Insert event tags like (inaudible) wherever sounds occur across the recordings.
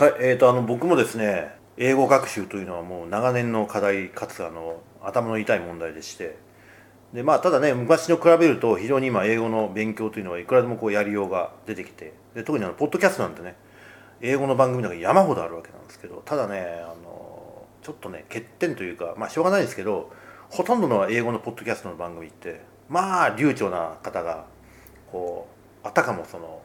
はい、えー、とあの僕もですね英語学習というのはもう長年の課題かつあの頭の痛い問題でしてでまあただね昔と比べると非常に今英語の勉強というのはいくらでもこうやりようが出てきてで特にあのポッドキャストなんてね英語の番組なんか山ほどあるわけなんですけどただねあのちょっとね欠点というかまあしょうがないですけどほとんどの英語のポッドキャストの番組ってまあ流暢な方がこうあたかもその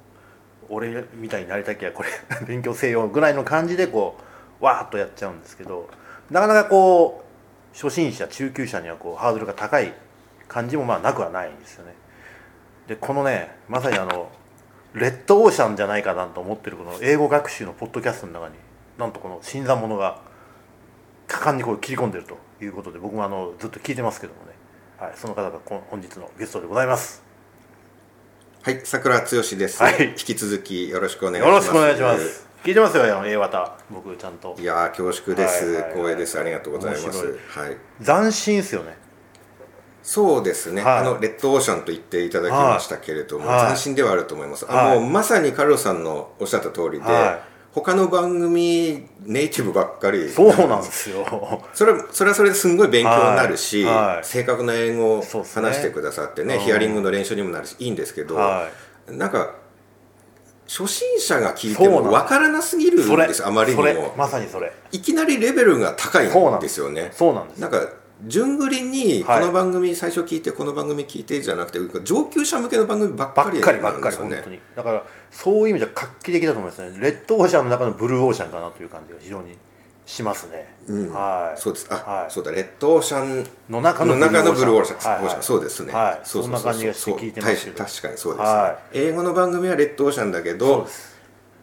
俺みたいになりたきゃこれ (laughs) 勉強せよぐらいの感じでこうわーっとやっちゃうんですけどなかなかこう初心者中級者にはこうハードルが高い感じもまあなくはないんですよね。でこのねまさにあのレッドオーシャンじゃないかなと思ってるこの英語学習のポッドキャストの中になんとこの新参者が果敢にこう切り込んでるということで僕もあのずっと聞いてますけどもね、はい、その方が本日のゲストでございます。はい、桜剛です、はい。引き続きよろしくお願いします。よろしくお願いします。聞いてますよ A 型僕ちゃんと。いやー恐縮です、はいはいはい光栄です。ありがとうございます。い。はい。斬新ですよね。そうですね、はい。あのレッドオーシャンと言っていただきましたけれども、はい。斬新ではあると思います。はい。あもうまさにカルロさんのおっしゃった通りで、は他の番組ネイティブばっかり。そうなんですよ。それそれはそれですんごい勉強になるし、はい。はい。正確な英語を話してくださってねうん。ヒアリングの練習にもなるしいいんですけど、はなんか初心者が聞いても分からなすぎるんですあまりにも。まさにそれ。いきなりレベルが高いんですよね。そうなんです。なんか順繰りにこはい。の番組最初聞いてこの番組聞いてじゃなくて上級者向けの番組ばっかりばっかりばっかり本当に。だからそういう意味では画期的だと思いますね。レッドオーシャンの中のブルーオーシャンかなという感じが非常にしますね、うん。はい。そうです。あ、はい。そうだレッドオーシャンの中のの中のブルーオーシャン、そうですね、はい。そうそうそうそんな感じがして聞いてましたけど。そう確かにそうですね、は英語の番組はレッドオーシャンだけど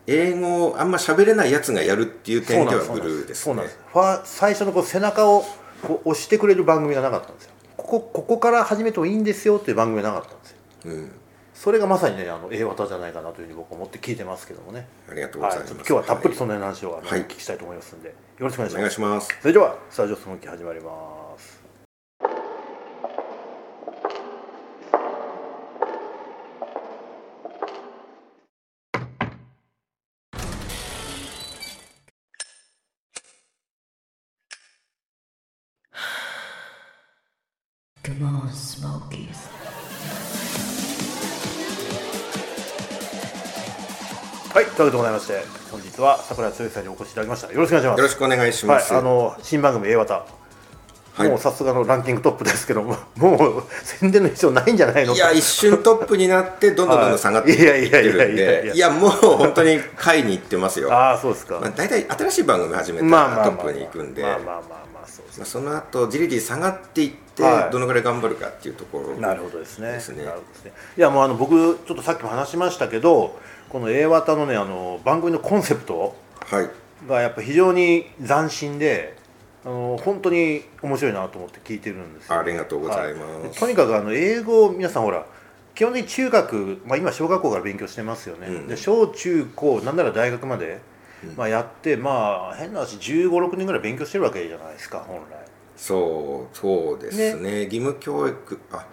英語をあんま喋れないやつがやるっていう点ではブルーですね。そうなんです。最初のこう背中をこう押してくれる番組がなかったんですよ。ここここから始めてもいいんですよっていう番組がなかったんですよ。うん。それがまさにねあの A 型じゃないかなというふうに僕は思って聞いてますけどもね。ありがとうごはい、ざいます、今日はたっぷりその辺の話をあの、はい。お聞きしたいと思いますのでよろしくお願いしおます。願いします。それではスタジオスモーキー始まりますはい、というわけでございまして本日は桜井剛さんにお越しいただきました。よろしくお願いします。よろしくお願いします、はい、あの新番組 A 型、はい。もうさすがのランキングトップですけども (laughs) もう宣伝の必要ないんじゃないのいや一瞬トップになってどんどんどんどん下がっていってるんいやいやでいやもう本当に下位に行ってますよ。ああそうですか、まあ、大体新しい番組始めたまあまあまあらトップに行くんで。まあまあまあまあそうです。まあその後じりじり下がっていってはい。どのぐらい頑張るかっていうところなるほどですね。ですね。いやもうあの僕ちょっとさっきも話しましたけどこの A 型のねあの番組のコンセプトはい。がやっぱ非常に斬新であの本当に面白いなと思って聞いてるんですよ。ありがとうございます。はとにかくあの英語を皆さんほら基本的に中学、まあ、今小学校から勉強してますよね、うん。で小中高なんなら大学まで、まあ、やってまあ変な話1 5 6年ぐらい勉強してるわけじゃないですか本来。そうそうですね。義務教育あ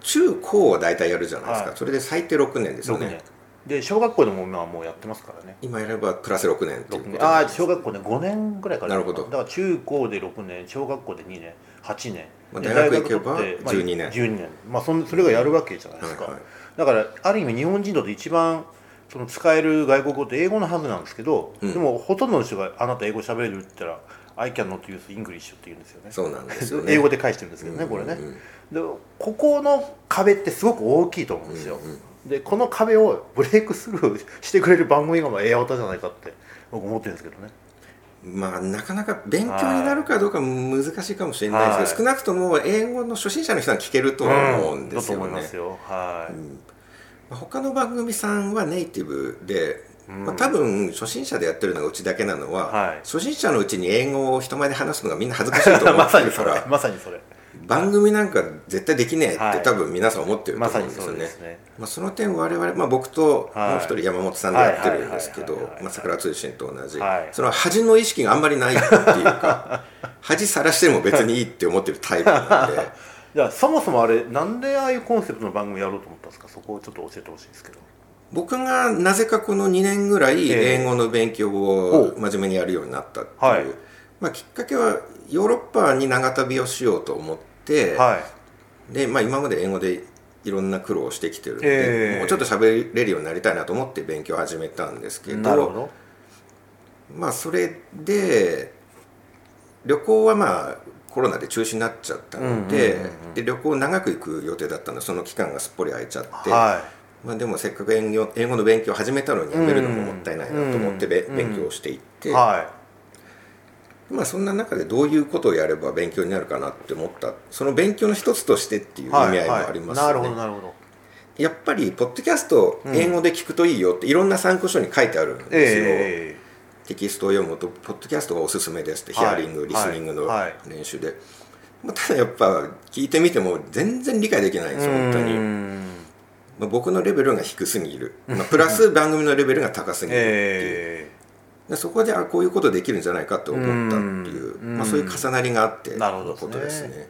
中高は大体やるじゃないですか、はい。それで最低6年ですよ6年。ねで小学校でもまあもうやってますからね。今やればプラス6年っていう6こと年。ああ小学校で5年ぐらいからなるほど。だから中高で6年小学校で2年8年。でまあ大学行けば大取ってまあ12年。12年。まあそんそれがやるわけじゃないですか、はいはい。だからある意味日本人にとって一番その使える外国語って英語のはずなんですけど、うん。でもほとんどの人があなた英語喋れるって言ったら I can not use English って言うんですよね。そうなんですよね。英語で返してるんですけどね、これね、うんうんでここの壁ってすごく大きいと思うんですよ、うんうんでこの壁をブレイクスルーしてくれる番組がまあ A 型じゃないかって僕思ってるんですけどね。まあなかなか勉強になるかどうか難しいかもしれないですけど、はい。少なくとも英語の初心者の人は聞けると思うんですよね。だと思います。よ。はい、まあ他の番組さんはネイティブで、うん。まあ、多分初心者でやってるのがうちだけなのは、はい。初心者のうちに英語を人前で話すのがみんな恥ずかしいと思 (laughs) まってさにそれ。るからまさにそれ番組なんか絶対できねえってはい。多分皆さん思ってると思うんですよね。そうです。ね。まあ、その点我々、まあ、僕とはい。もう一人山本さんでやってるんですけど桜通信と同じ、はい。その恥の意識があんまりないっていうか (laughs) 恥さらしても別にいいって思ってるタイプなんで。(laughs) じゃあそもそもあれなんでああいうコンセプトの番組やろうと思ったんですか？そこをちょっと教えてほしいんですけど。僕がなぜかこの2年ぐらいええ。英語の勉強を真面目にやるようになったっていう、はい。まあ、きっかけはヨーロッパに長旅をしようと思って、はいでまあ、今まで英語でいろんな苦労をしてきてるので、ええ。もうちょっと喋れるようになりたいなと思って勉強を始めたんですけどまあそれで旅行はまあコロナで中止になっちゃったので,、で旅行長く行く予定だったのでその期間がすっぽり空いちゃって、はまあ、でもせっかく英語英語の勉強を始めたのにやめるのももったいないなと思って勉強をしていって、まあ、そんな中でどういうことをやれば勉強になるかなって思った。その勉強の一つとしてっていうい意味合いもありますなるほよねどなるほど。やっぱりポッドキャスト英語で聞くといいよっていろんな参考書に書いてあるんですよ、えテキストを読むとポッドキャストがおすすめですって、はいヒアリングリスニングのはい。練習で、まあ、ただやっぱ聞いてみても全然理解できないんえですよ本当に、うんまあ、僕のレベルが低すぎる、まあ、プラス番組のレベルが高すぎるっていう、えでそこであこういうことできるんじゃないかと思ったっていう、うん。まあ、そういう重なりがあってなるほどのことですね。え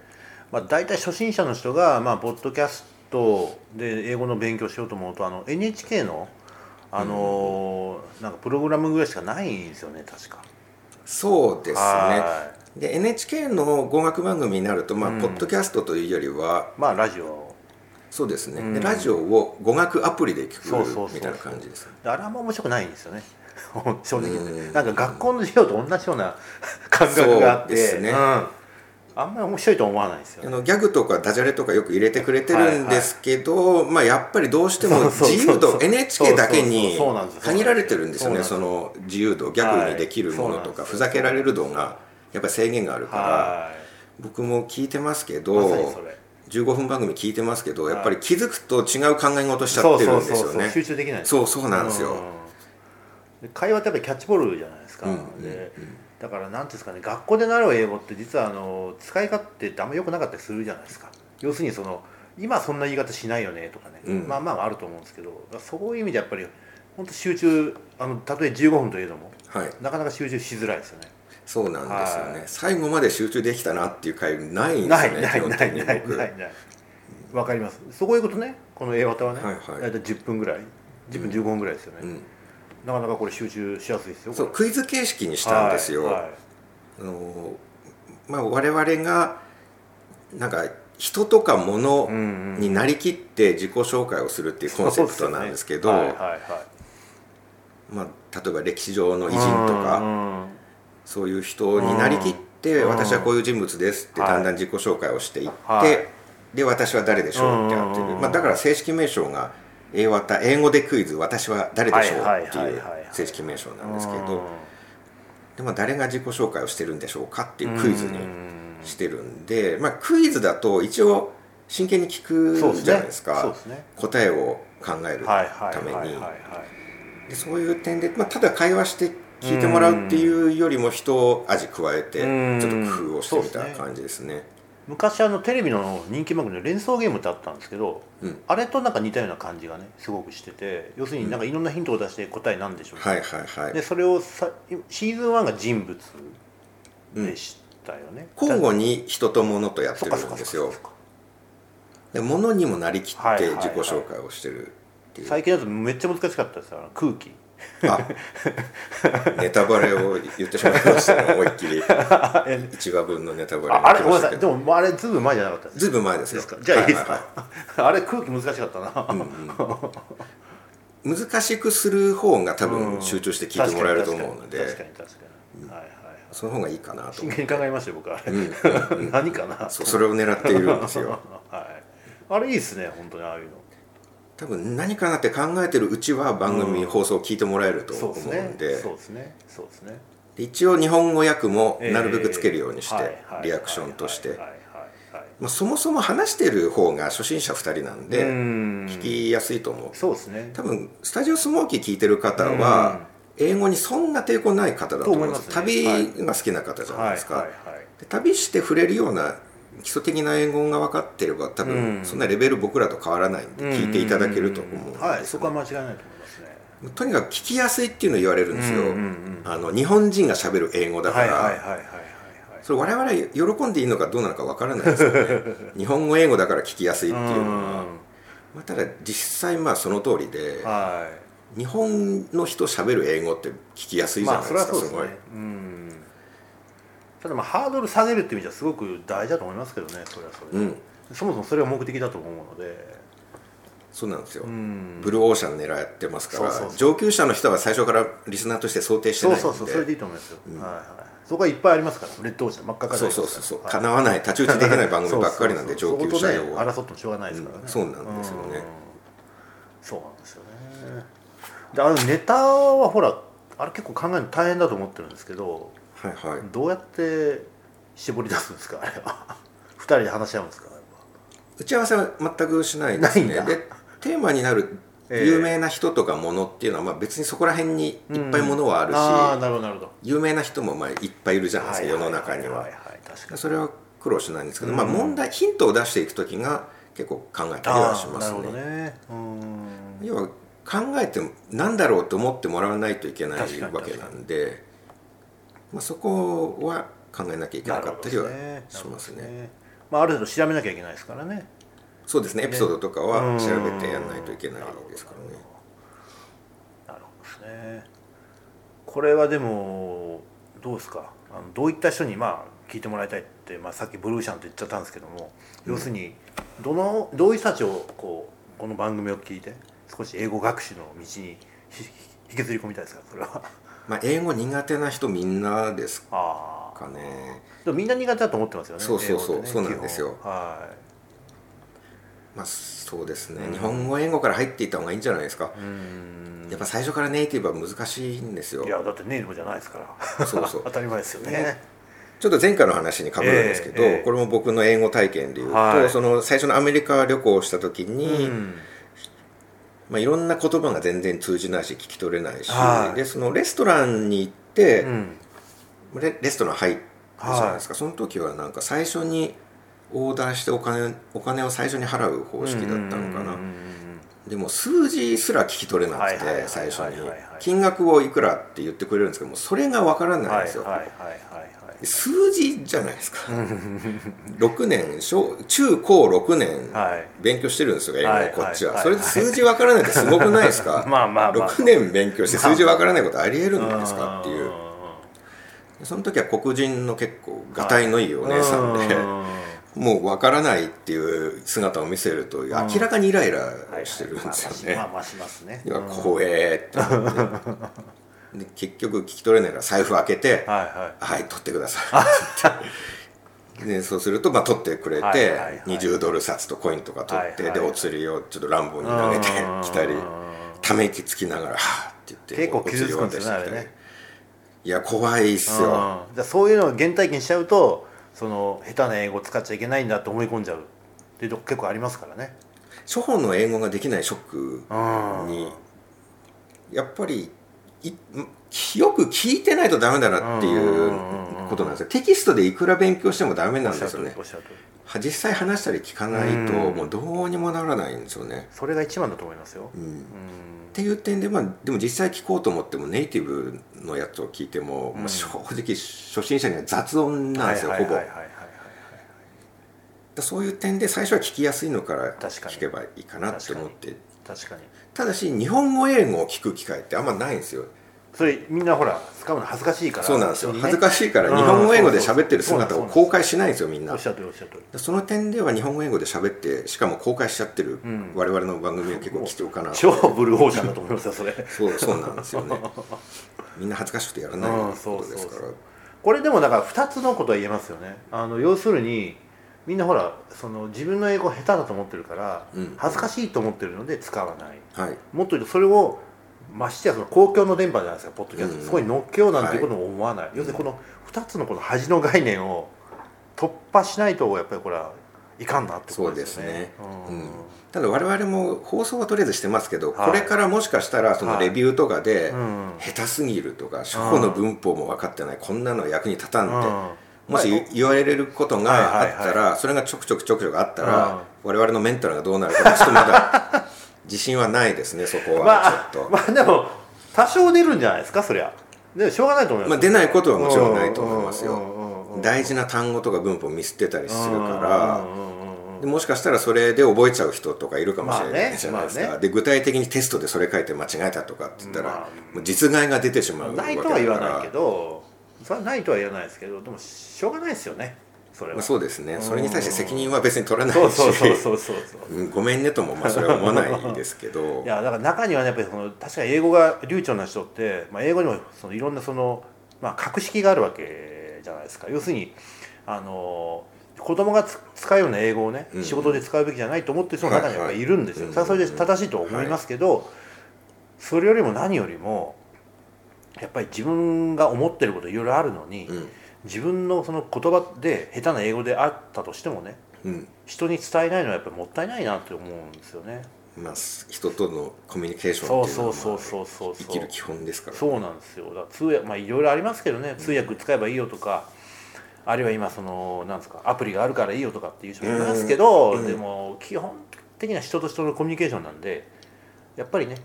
まあ、大体初心者の人が、まあ、ポッドキャストで英語の勉強しようと思うとあの NHK のあのーなんかプログラムぐらいしかないんですよね確か。そうですね。はで NHK の語学番組になると、まあうん。ポッドキャストというよりはまあラジオ。そうですね、うん。でラジオを語学アプリで聞くみたいな感じですであれあんま面白くないんですよね正直なんか学校の授業と同じような (laughs) 感覚があって。ですね。うん。あんまり面白いとは思わないですよね。あのギャグとかダジャレとかよく入れてくれてるんですけど、まあ、やっぱりどうしても自由度 NHK だけに限られてるんですよね。その自由度ギャグにできるものとか、はいふざけられる度がやっぱり制限があるから、は僕も聞いてますけいど、まさにそれ。15分番組聞いてますけどはいやっぱり気づくと違う考え事しちゃってるそうそうそうんですよね集中できないそうそうなんですよ、会話ってやっぱりキャッチボールじゃないですか、うんうんでだからなんていうんですかね学校で習う英語って実はあの使い勝手ってあんま良くなかったりするじゃないですか。要するにその今そんな言い方しないよねとかね、うん。まあまああると思うんですけどそういう意味でやっぱり本当集中あのたとえ15分といえどもはい。なかなか集中しづらいですよね。そうなんですよね、はい。最後まで集中できたなっていう回ないんですないよねないないない僕。ないない。わかります。そういうことねこの A 型はね、はいはい。大体10分ぐらい10分15分ぐらいですよね、うんなかなかこれ集中しやすいですよそうこクイズ形式にしたんですよ、はいはい。あのまあ、我々がなんか人とか物になりきって自己紹介をするっていうコンセプトなんですけどまあ、例えば歴史上の偉人とか、うんそういう人になりきって、うん私はこういう人物ですってはい。だんだん自己紹介をしていって、はい。で私は誰でしょうってやってる、うん。まあ、だから正式名称が英和た英語でクイズ私は誰でしょうはいっていう正式名称なんですけうんどでも誰が自己紹介をしてるんでしょうかっていうクイズにうんしてるんで、まあ、クイズだと一応真剣に聞くじゃないですか。答えを考えるために。でそういう点で、まあ、ただ会話して聞いてもらうっていうよりも人味加えてうん。ちょっと工夫をしてみた感じですね。昔あのテレビの人気番組の連想ゲームってあったんですけど、うん。あれとなんか似たような感じがねすごくしてて要するになんかいろんなヒントを出して答えなんでしょう、はいはいはい。でそれをさシーズン1が人物でしたよね、交互に人と物とやってるんですよ。物にもなりきってはいはいはい。自己紹介をしてるっていう、最近だとめっちゃ難しかったですよ空気。あ。(laughs) ネタバレを言ってしまいましたね思いっきり。(laughs) え1話分のネタバレああれごめんなさい。でもあれずいぶん前じゃなかったですずいぶん前ですよ。ですか？じゃあいいですか、はは (laughs) あれ空気難しかったな、うんうん。難しくする方が多分集中して聞いてもらえると思うので、確かに確かに確かに。はいはいその方がいいかなと。真剣に考えましたよ僕あれ、うん。うんうん何かな？そうそれを狙っているんですよ。はい。あれいいですね本当にああいうの多分何かなって考えてるうちは番組、うん。放送を聞いてもらえると思うんですで。ねそうですね。そうですね。で一応日本語訳もえーなるべくつけるようにして、リアクションとして、そもそも話してる方が初心者2人なんでうん。聞きやすいと思う。そうですね。多分スタジオスモーキー聞いてる方は英語にそんな抵抗ない方だと思います。旅が好きな方じゃないですか、はいはいはい。で旅して触れるような基礎的な英語が分かってれば多うん。分そんなレベル僕らと変わらないんで聞いていただけると思う。ん。ですよはいそこは間違いないと思いますね。とにかく聞きやすいっていうのを言われるんですよ、うんうんうん。あの日本人がしゃべる英語だから、はいはいはいはいはいはい。それ我々喜んでいいのかどうなのかわからないですよね。(laughs) 日本語英語だから聞きやすいっていうのは、まあ、ただ実際まあその通りでは日本の人喋る英語って聞きやすいいまあじゃないですか、それはそうですね。ごい。うんただまあハードル下げるっていう意味じゃすごく大事だと思いますけどねそれはそれで、うん。そもそもそれが目的だと思うので。そうなんですよ、うん。ブルーオーシャン狙ってますからそうそうそう。上級者の人は最初からリスナーとして想定してそうないので。そうそうそれでいいと思いますよ、はいはいそこはいっぱいありますからレッドオーシャン真っ赤かそうそうそうそう。はいかなわない太刀打ちできない番組ばっかりなんでそうそうそう上級者用そことねは争ってもしょうがないですからね、うん。そうなんですよね。うん。そうなんですよね。であのネタはほらあれ結構考えるの大変だと思ってるんですけどはいはい。どうやって絞り出すんですかあれは。(laughs) 二人で話し合うんですかあれは。打ち合わせは全くしないですね。ないんだ。でテーマになるええ。有名な人とかものっていうのは、まあ、別にそこら辺にいっぱいものはあるし、ああなるほどなるほど。有名な人もまあいっぱいいるじゃないですか、世の中には,、はい。はい確かに。それは苦労しないんですけど、うん。まあ問題ヒントを出していく時が結構考えたりはしますあーなるほどね。ねうん。要は考えて何だろうと思ってもらわないといけないわけなんで、まあ、そこは考えなきゃいけなかったりはしますね。まあ、ある程度調べなきゃいけないですからね。そうですね。エピソードとかは調べてやうんらないといけないですからね。なるほどですね。これはでもどうですか？あのどういった人にまあ聞いてもらいたいって、まあ、さっきブルーシャンと言っちゃったんですけども、要するにどのどういう人たちをこうこの番組を聞いて少し英語学習の道にひ引きずり込みたいですか？それはまあ英語苦手な人みんなですかね。でもみんな苦手だと思ってますよねそうそうそうねそうなんですよ。はまあそうですね、うん日本語英語から入っていった方がいいんじゃないですか、やっぱ最初からネイティブは難しいんですよ。いやだってネイティブじゃないですから。そうそう。(laughs) 当たり前ですよね。ね。ちょっと前回の話にかぶるんですけど、ええええ。これも僕の英語体験でいうと、はい。その最初のアメリカ旅行をした時に、うんまあ、いろんな言葉が全然通じないし聞き取れないし、はい。でそのレストランに行って、うん。レレストラン入るじゃないですか、その時はなんか最初にオーダーしてお金お金を最初に払う方式だったのかな、でも数字すら聞き取れなくて最初に。金額をいくらって言ってくれるんですけどもそれがわからないんですよ、数字じゃないですか。(laughs) 6年小中高6年勉強してるんですよ英語はいこっちは、はいそれで数字わからないってすごくないですか？まあまあまあ。6年勉強して数字わからないことありえるんですか？っていう。うその時は黒人の結構がたいのいいお姉さんで、うん。もうわからないっていう姿を見せると明らかにイライラしてるんですよねまあまあしますねいや怖えって思ってで結局聞き取れないから財布開けてはいは「はい取ってください」って (laughs) でそうするとまあ取ってくれて、はいはいはい。20ドル札とコインとか取って、はいはいでお釣りをちょっと乱暴に投げてきたりうんため息つきながら「はあ」って言って結構傷つくんですよね。いや怖いっすよ、うん。じゃあそういうのを原体験しちゃうとその下手な英語を使っちゃいけないんだって思い込んじゃうっていうとこ結構ありますからね。初歩の英語ができないショックうん。にやっぱりいよく聞いてないとダメだなっていうことなんですよ。テキストでいくら勉強してもダメなんですよね。実際話したり聞かないとうん。もうどうにもならないんですよね、それが一番だと思いますよ。うん。うん。っていう点でまあでも実際聞こうと思ってもネイティブのやつを聞いても、うん。まあ正直初心者には雑音なんですよ、ほぼ。そういう点で最初は聞きやすいのから聞けばいいかなって思って。確かにただし日本語英語を聞く機会ってあんまないんですよ。それみんなほら使うの恥ずかしいから。そうなんですよ。ね。恥ずかしいからうん。日本語英語で喋ってる姿を公開しないんですよみんな。おっしゃる通りおっしゃる。通りその点では日本語英語で喋ってしかも公開しちゃってるうん。我々の番組は結構貴重かな超ブルーオーシャンだと思いますよそれ。そうそうなんですよね。みんな恥ずかしくてやらないうんことですから。これでもだから2つのことは言えますよね。あの要するにみんなほらその自分の英語下手だと思ってるから、うん。恥ずかしいと思ってるので使わない。はい。もっと言うとそれをましてやその公共の電波じゃないですかポッドキャスト、うん。そこに乗っけようなんていうことも思わない、要するにこの2つのこの恥の概念を突破しないとやっぱりこれはいかんなってことですよね。うんそうですね。うん。ただ我々も放送はとりあえずしてますけど、はいこれからもしかしたらそのレビューとかで、うん。下手すぎるとか初歩の文法も分かってないこんなの役に立たんって、うんもし言言われることがあはいったら、それがちょくちょくちょくちょくあったうん。ら、我々のメンタルがどうなるかちょっとまだ (laughs) 自信はないですねそこまあはちょっと、まあでも多少出るんじゃないですかそりゃ。でもしょうがないと思います。まあ、出ないことはもちろんないと思いますよ。大事な単語とか文法をミスってたりするから。もしかしたらそれで覚えちゃう人とかいるかもしれないじゃないですか、で具体的にテストでそれ書いて間違えたとかって言ったら、実害が出てしまうわないけだから。とは言わないけどそれはないとは言わないですけどでもしょうがないですよねそれは。まあそうですね。うん。それに対して責任は別に取らないし。そうそうそうそう (laughs) ごめんねともまあそれは思わないですけど。(laughs) いやだから中にはねやっぱりその確かに英語が流暢な人って、まあ、英語にもそのいろんなその、まあ、格式があるわけじゃないですか。要するにあの子供がつ使うような英語をね、うん仕事で使うべきじゃないと思ってる人の中にはやっぱりいるんですよ、はいはいそれはそれで正しいと思いますけど、それよりも何よりもやっぱり自分が思ってることいろいろあるのに、うん。自分のその言葉で下手な英語であったとしてもねうん。人に伝えないのはやっぱりもったいないなって思うんですよね。まあ人とのコミュニケーションっていうのはそうそうそうそうそうまあ生きる基本ですから。そうなんですよ。だ通訳まあいろいろありますけどね。通訳使えばいいよとか、あるいは今そのなんですかアプリがあるからいいよとかっていう人もいますけど、うん。でも基本的には人と人のコミュニケーションなんでやっぱりね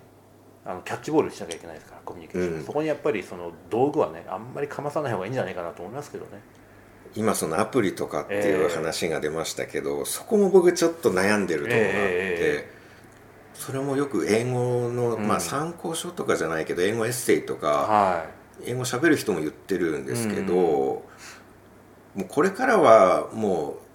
あのキャッチボールしなきゃいけないですからコミュニケーション、うん。そこにやっぱりその道具はねあんまりかまさない方がいいんじゃないかなと思いますけどね。今そのアプリとかっていう話が出ましたけど、そこも僕ちょっと悩んでるところがあって、えそれもよく英語の、うん。まあ、参考書とかじゃないけど英語エッセイとかは英語喋る人も言ってるんですけど、うん。もうこれからはもう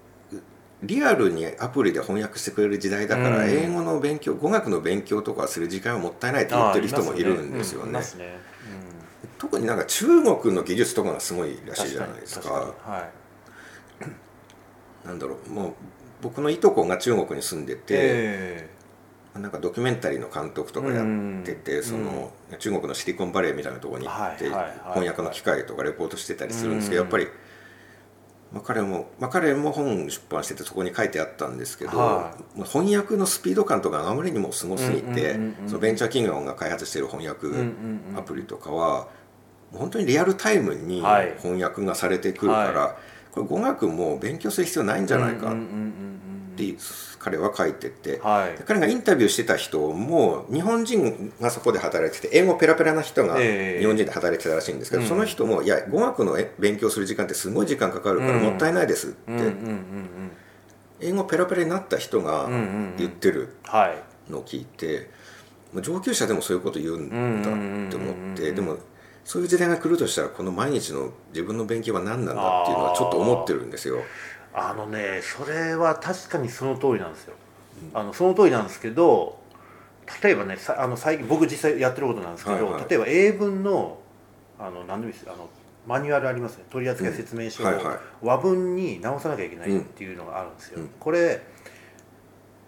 リアルにアプリで翻訳してくれる時代だから、うん。英語の勉強語学の勉強とかする時間はもったいないって言ってる人もいるんですよね。特になんか中国の技術とかがすごいらしいじゃないですか。確かに。はい。なんだろうもう僕のいとこが中国に住んでて、えなんかドキュメンタリーの監督とかやってて、うん。その中国のシリコンバレーみたいなところに行って、翻訳の機会とかレポートしてたりするんですけど、うん。やっぱり、まあ、彼も、まあ、彼も本出版しててそこに書いてあったんですけど、は翻訳のスピード感とかがあまりにもすごすぎて、そのベンチャー企業が開発している翻訳アプリとかは、本当にリアルタイムにはい。翻訳がされてくるから、はこれ語学も勉強する必要ないんじゃないかって彼は書いてて。はい。彼がインタビューしてた人も日本人がそこで働いてて英語ペラペラな人がええ。日本人で働いてたらしいんですけど、うん。その人もいや語学のえ勉強する時間ってすごい時間かかるからうん。もったいないですって、英語ペラペラになった人が言ってるはい。のを聞いて、上級者でもそういうこと言うんだって思ってでもそういう時代が来るとしたらこの毎日の自分の勉強は何なんだっていうのはちょっと思ってるんですよ。あのねそれは確かにその通りなんですよ。あのその通りなんですけど例えばねさあの最近僕実際やってることなんですけど、はいはい。例えば英文のあの何でもいいですあのマニュアルありますね。取扱説明書をうんはいはい。和文に直さなきゃいけないっていうのがあるんですよ、うん。これ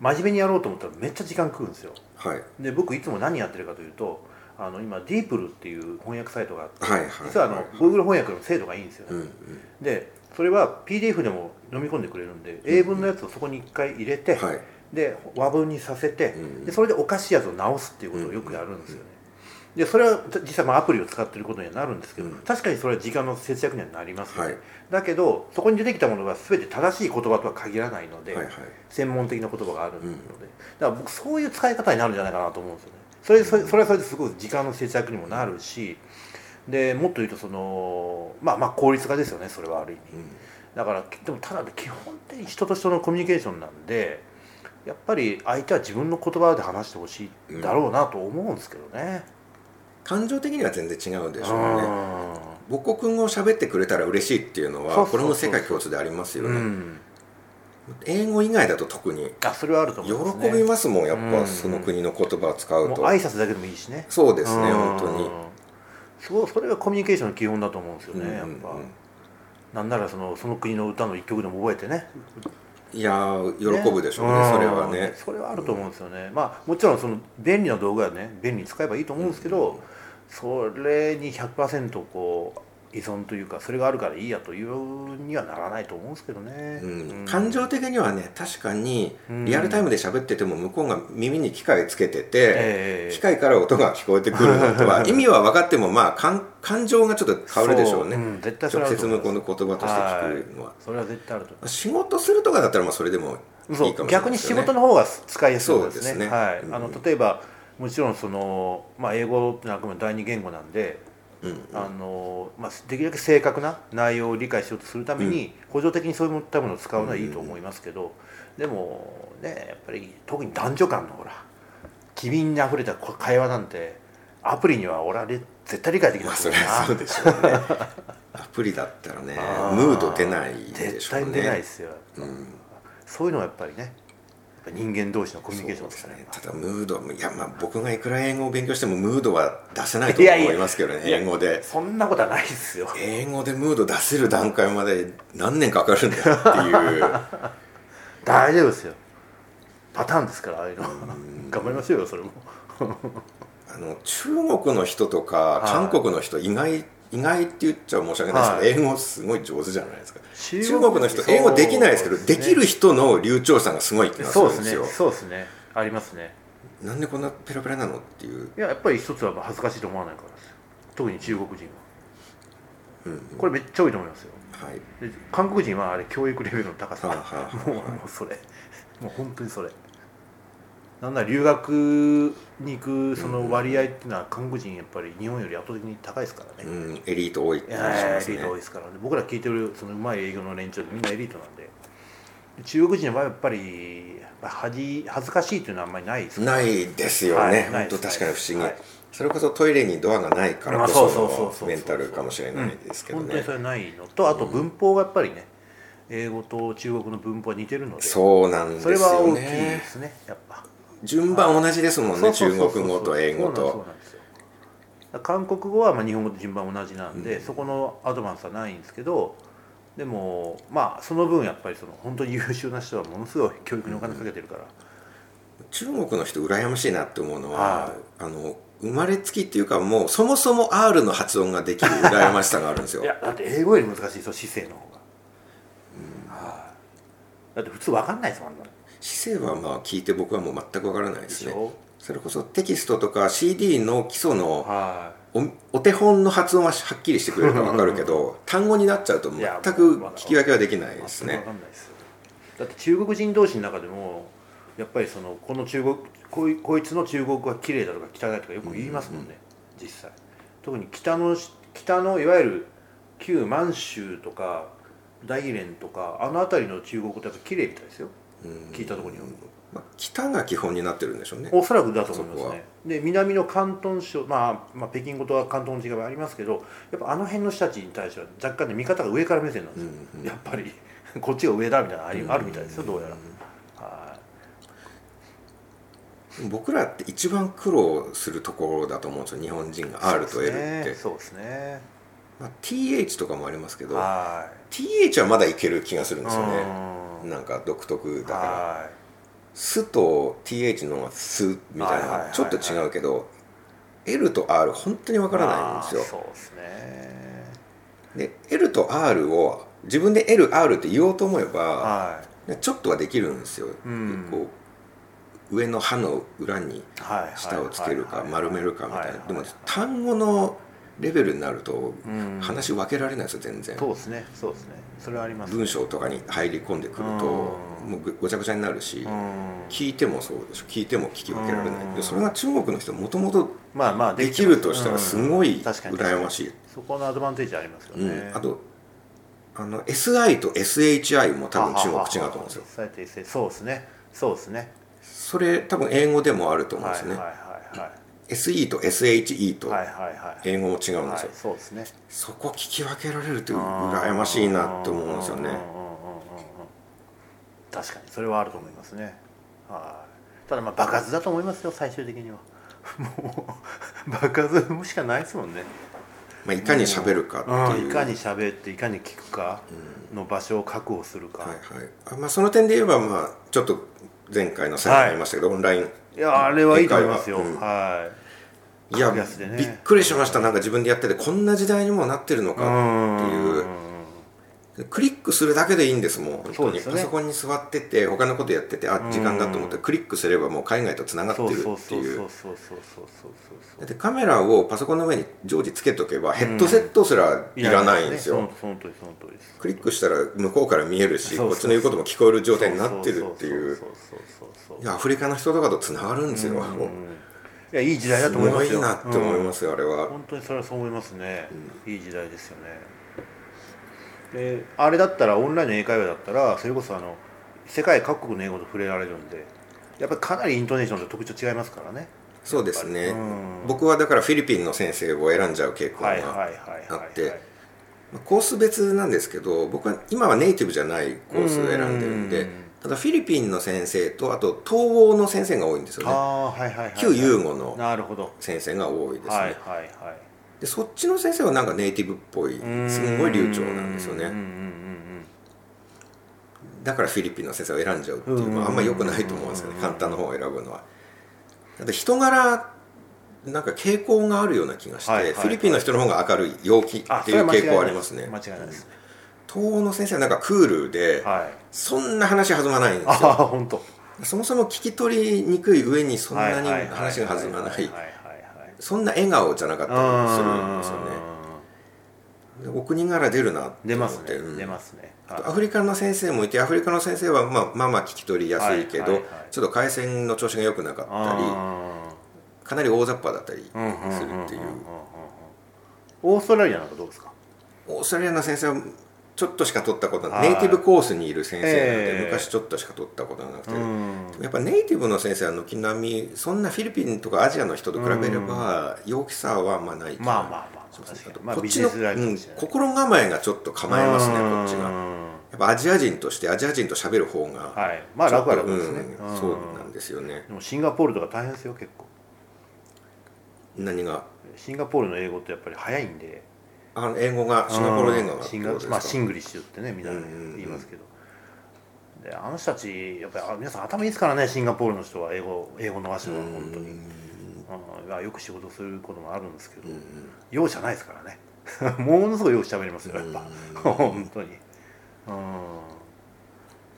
真面目にやろうと思ったらめっちゃ時間食うんですよ。はい。で僕いつも何やってるかというとあの今ディープルっていう翻訳サイトがあって、はいはい実はあの、はい Google 翻訳の精度がいいんですよね、うんうん。でそれは PDF でも飲み込んでくれるんで英文のやつをそこに一回入れて、はい。で和文にさせて、うんでそれでおかしいやつを直すっていうことをよくやるんですよね、でそれは実際まあアプリを使ってることにはなるんですけど、うん。確かにそれは時間の節約にはなりますよね、はい。だけどそこに出てきたものが全て正しい言葉とは限らないので、はいはい。専門的な言葉があるので、うんだから僕そういう使い方になるんじゃないかなと思うんですよね。それそれそれはそれですごく時間の節約にもなるしでもっと言うとそのまあまあ効率化ですよねそれはある意味、うんだからでもただ基本的に人と人のコミュニケーションなんでやっぱり相手は自分の言葉で話してほしいだろうなと思うんですけどね。感情的には全然違うでしょうね。う母国語を喋ってくれたら嬉しいっていうのはこれも世界共通でありますよね、ん、英語以外だと特にあそれはあると喜思います、ね、びますもんやっうんぱその国の言葉を使うと。もう挨拶だけでもいいしね。そうですねうん。本当に。そうそれがコミュニケーションの基本だと思うんですよね、うんうんやっぱ、うんなんならそのその国の歌の一曲でも覚えてね。いやー喜ぶでしょうね。んそれはね。それはあると思うんですよね、まあもちろんその便利な道具はね便利に使えばいいと思うんですけど、それに100%こう依存というかそれがあるからいいやというにはならないと思うんですけどね、うん。うん。感情的にはね確かにうん。リアルタイムで喋ってても向こうが耳に機械つけてて、ええ機械から音が聞こえてくるのとは (laughs) 意味は分かってもまあ感感情がちょっと変わるでしょうね。そん絶対直接向こうの言葉として聞くのは、それは絶対あると仕事するとかだったらまあそれでもいいかもしれないそう逆に仕事のの方が使いやすいですね。そうですね。はい。うん。あの例えばもちろんその、まあ、英語ってあくまで第二言語なんであのまあ、できるだけ正確な内容を理解しようとするために、補助的にそういったものを使うのはいいと思いますけど、でもねやっぱり特に男女間のほら機敏にあふれた会話なんてアプリには俺は絶対理解できないまあそれはそうでしょうね。アプリだったらねムード出ないでしょうね。絶対出ないですよ、そういうのはやっぱりね人間同士のコミュニケーションですかね。ただムードいやまあ僕がいくら英語を勉強してもムードは出せないと思いますけどね英語でそんなことはないですよ。英語でムード出せる段階まで何年かかるんだよっていう。(laughs) 大丈夫ですよ。パターンですからああいうの。頑張りましょうよそれも。あの中国の人とか韓国の人意外意外って言っちゃ申し訳ないですけど、英語すごい上手じゃないですか。中国の人英語できないですけどできる人の流暢さがすごいってなするんですよ。そうですね。ありますね。なんでこんなペラペラなのっていう。いややっぱり一つは恥ずかしいと思わないからです。特に中国人は、うん、これめっちゃ多いと思いますよ、はい、で韓国人はあれ教育レベルの高さ、はあはあ、もうそれ。もう本当にそれなんなら留学に行くその割合っていうのは韓国人やっぱり日本より圧倒的に高いですからね、うん、エリート多いってします、ね、エリート多いですから、ね、僕ら聞いてるそのうまい営業の連中でみんなエリートなんで。中国人の場合はやっぱり恥恥ずかしいというのはあんまりないですないですよね、はい、本当確かに不思議、はい、それこそトイレにドアがないからこそのメンタルかもしれないですけどね、本当にそれないのとあと文法がやっぱりね、英語と中国の文法は似てるので。そうなんですよね。それは大きいですね。やっぱ順番同じですもんね中国語と英語と。韓国語はまあ日本語と順番同じなんで、うん、そこのアドバンスはないんですけどでもまあその分やっぱりその本当に優秀な人はものすごい教育にお金かけてるから、うん、中国の人羨ましいなって思うのは、はい、あの生まれつきっていうかもうそもそも R の発音ができる羨ましさがあるんですよ。いやだって英語より難しいですよ姿勢の方が、うん。はあ、だって普通分かんないですもんね姿勢はまあ聞いて僕はもう全くわからないですね。それこそテキストとか CD の基礎のおお手本の発音ははっきりしてくれるか分かるけど単語になっちゃうと全く聞き分けはできないですね。だって中国人同士の中でもやっぱりそのこの中国こいこいつの中国は綺麗だとか汚いとかよく言いますもんね、うん。うん、実際。特に北の北のいわゆる旧満州とか大連とかあの辺りの中国ってやっぱ綺麗みたいですよ聞いたところによると、まあ、北が基本になってるんでしょうね。おそらくだと思いますね。で南の広東省、まあ、まあ北京語とは広東の違いはありますけどやっぱあの辺の人たちに対しては若干ね見方が上から目線なんですよ、うんうん、やっぱり (laughs) こっちが上だみたいなのあるみたいですよどうやら、はい。僕らって一番苦労するところだと思うんですよ日本人が R と L って。そうですねまあ、TH とかもありますけど TH はまだいける気がするんですよねなんか独特だから「す」と TH の「す」みたいなちょっと違うけど L と R 本当にわからないんですよ。そうですね。で L と R を自分で LR って言おうと思えば、はい、ちょっとはできるんですよ、うん、こう上の歯の裏に舌をつけるか丸めるかみたいな。でも単語のレベルになると話分けられないですよ全然。そうですね。そうですね。それはあります、ね、文章とかに入り込んでくるともうごちゃごちゃになるし聞いてもそうでしょ。聞いても聞き分けられない。でそれが中国の人もともとできるとしたらす。ごい羨ましい。そこのアドバンテージありますよね、うん、あとあの SI と SHI も多分中国違うと思うんですよ。そうですね。そうですね。それ多分英語でもあると思うんですね、はいはいはいはい SE と SHE と英語も違うんですよ、はいそうですね。そこ聞き分けられると羨ましいなって思うんですよね。確かにそれはあると思いますね。はい。ただまあ爆発だと思いますよ最終的には。(laughs) もう爆発もしかないですもんね。まあ、いかに喋るかっていう、いかに喋っていかに聞くか。の場所を確保するか、はいはい。あまあ、その点で言えば、まあ、ちょっと前回の際にありましたけど、はい、オンラインいやあれはいいと思いますよ、うん、はい。いや、ね、びっくりしました。なんか自分でやっててこんな時代にもなってるのかっていうクリックするだけでいいんですもん。本当に、ね、パソコンに座ってて他のことやっててあ時間だと思ってクリックすればもう海外とつながってるっていう。だってカメラをパソコンの上に常時つけとけばヘッドセットすらいらないんですよ、クリックしたら向こうから見えるしこっちの言うことも聞こえる状態になってるっていう。アフリカの人とかとつながるんですよいやいい時代だと思いますよ。すごいなって思いますよ、あれは。本当にそれはそう思いますね、いい時代ですよねであれだったらオンラインの英会話だったらそれこそあの世界各国の英語と触れられるんでやっぱりかなりイントネーションと特徴違いますからね。そうですね、うん。僕はだからフィリピンの先生を選んじゃう傾向があってコース別なんですけど僕は今はネイティブじゃないコースを選んでるんでうんただフィリピンの先生とあと東欧の先生が多いんですよね。ああはいはいはい旧ユーゴの先生が多いですね、はいはいはいでそっちの先生はなんかネイティブっぽいすんごい流暢なんですよね。だからフィリピンの先生を選んじゃうっていうのはあんま良くないと思うんですよね。簡単な方を選ぶのは。だって人柄なんか傾向があるような気がして、はいはいはい。フィリピンの人の方が明るい陽気あっていう傾向ありますね。間違いないです。ね東欧の先生はなんかクールで、はい。そんな話弾まないんですよ。そもそも聞き取りにくい上にそんなに話が弾まないそんな笑顔じゃなかったりするんですよね。でお国柄出るなって出ますね。出ますね。はい。アフリカの先生もいてアフリカの先生はまあまあまあ聞き取りやすいけど、はいはいはい。ちょっと回線の調子が良くなかったりあかなり大雑把だったりするっていう。オーストラリアなんかどうですか？オーストラリアの先生はちょっとしか取ったことネイティブコースにいる先生なので、ええ。昔ちょっとしか取ったことがなくて、うん。やっぱネイティブの先生は軒並みそんなフィリピンとかアジアの人と比べれば陽気さはまないまあまあまあそうですねこっちの、うん心構えがちょっと構えますねうん。こっちが。やっぱアジア人としてアジア人と喋る方がはい。まあ楽は楽ですね。うん。そうなんですよね。でもシンガポールとか大変ですよ結構。何が？シンガポールの英語ってやっぱり早いんであの英語がシンガポール英語まあシングリッシュってねみんなうんうんうん。言いますけど。であの人たちやっぱりあ皆さん頭いいですからねシンガポールの人は英語英語の話は本当に。うんよく仕事することもあるんですけど容赦ないですからね。(laughs) ものすごいよく喋りますよやっぱ。本当に。うん。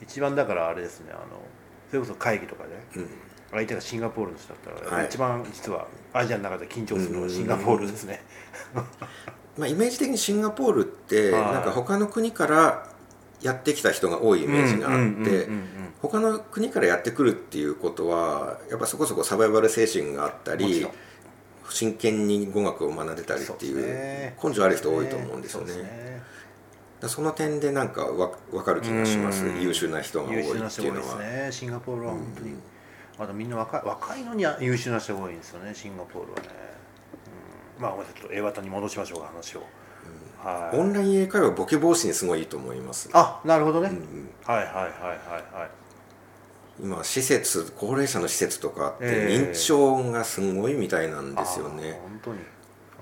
一番だからあれですねあのそれこそ会議とかでうん。相手がシンガポールの人だったら、はい。一番実はアジアの中で緊張するのはシンガポールですね。まあ、イメージ的にシンガポールってはい。なんか他の国からやってきた人が多いイメージがあって他の国からやってくるっていうことはやっぱそこそこサバイバル精神があったり真剣に語学を学んでたりっていそう根性ある人多いと思うんですよね。その点でなんかわ分かる気がします。うん。優秀な人が多いっていうのは。ね。シンガポールは本当に、まだみんな若い若いのに優秀な人が多いんですよねシンガポールはね、うん、まあごめんなさいちょっと A 型に戻しましょうか話を、はい。オンライン英会話ボケ防止にすごいいいと思います。あなるほどね、うんうん。はいはいはいはいはい。今施設高齢者の施設とかってええ。認知症がすごいみたいなんですよあーね、本当に。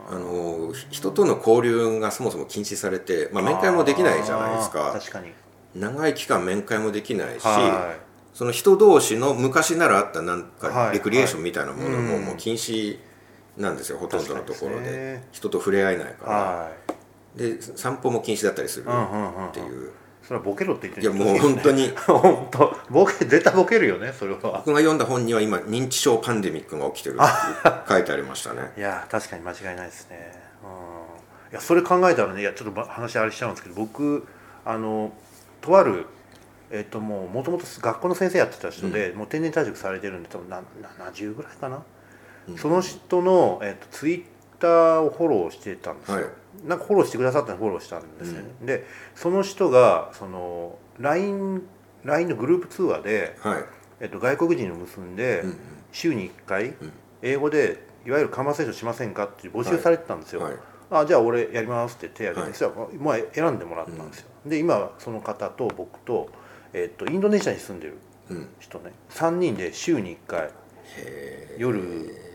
あの人との交流がそもそも禁止されて、まあ、面会もできないじゃないですあーか。確かに。長い期間面会もできないし、はその人同士の昔ならあったなんかはい。レクリエーションみたいなものもはい。もう禁止なんですよほとんどのところで。人と触れ合えないいから。はい。で散歩も禁止だったりするうんうんうんうん。っていう。それはボケろって言っていやもう本当に。(laughs) 本当。ボケ絶対ボケるよねそれは。僕が読んだ本には今認知症パンデミックが起きてるって書いてありましたね。いや確かに間違いないですね、うん、いやそれ考えたらねいやちょっと話あれしちゃうんですけど僕あのとあるえっともうもともと学校の先生やってた人で、もう定年退職されてるんで多分な70ぐらいかな、その人の、えっと、ツイッターをフォローしてたんですよ、はい。なんかフォローしてくださったのフォローしたんですよね、でその人がその LINE, LINE のグループ通話で、はい。えっと、外国人を結んで、うんうん。週に1回、ん。英語でいわゆるカンバセーションしませんかっていう募集されてたんですよ、はい。あじゃあ俺やりますって手挙げて、はい。まあ選んでもらったんですよ、で今その方と僕と,、えっとインドネシアに住んでるうん。人ね3人で週に1回夜水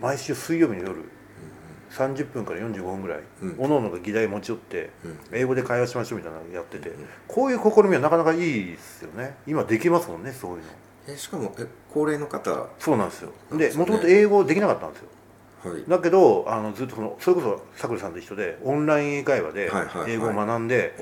毎週水曜日の夜30分から45分ぐらい、うん。おのおのが議題持ち寄って、うん。英語で会話しましょうみたいなのやってて、こういう試みはなかなかいいですよね。今できますもんねそういうの。えしかもえ高齢の方？そうなんですよ。でもともと英語できなかったんですよ。はい。だけどあのずっとそのそれこそさくらさんと一緒でオンライン英会話で英語を学んで、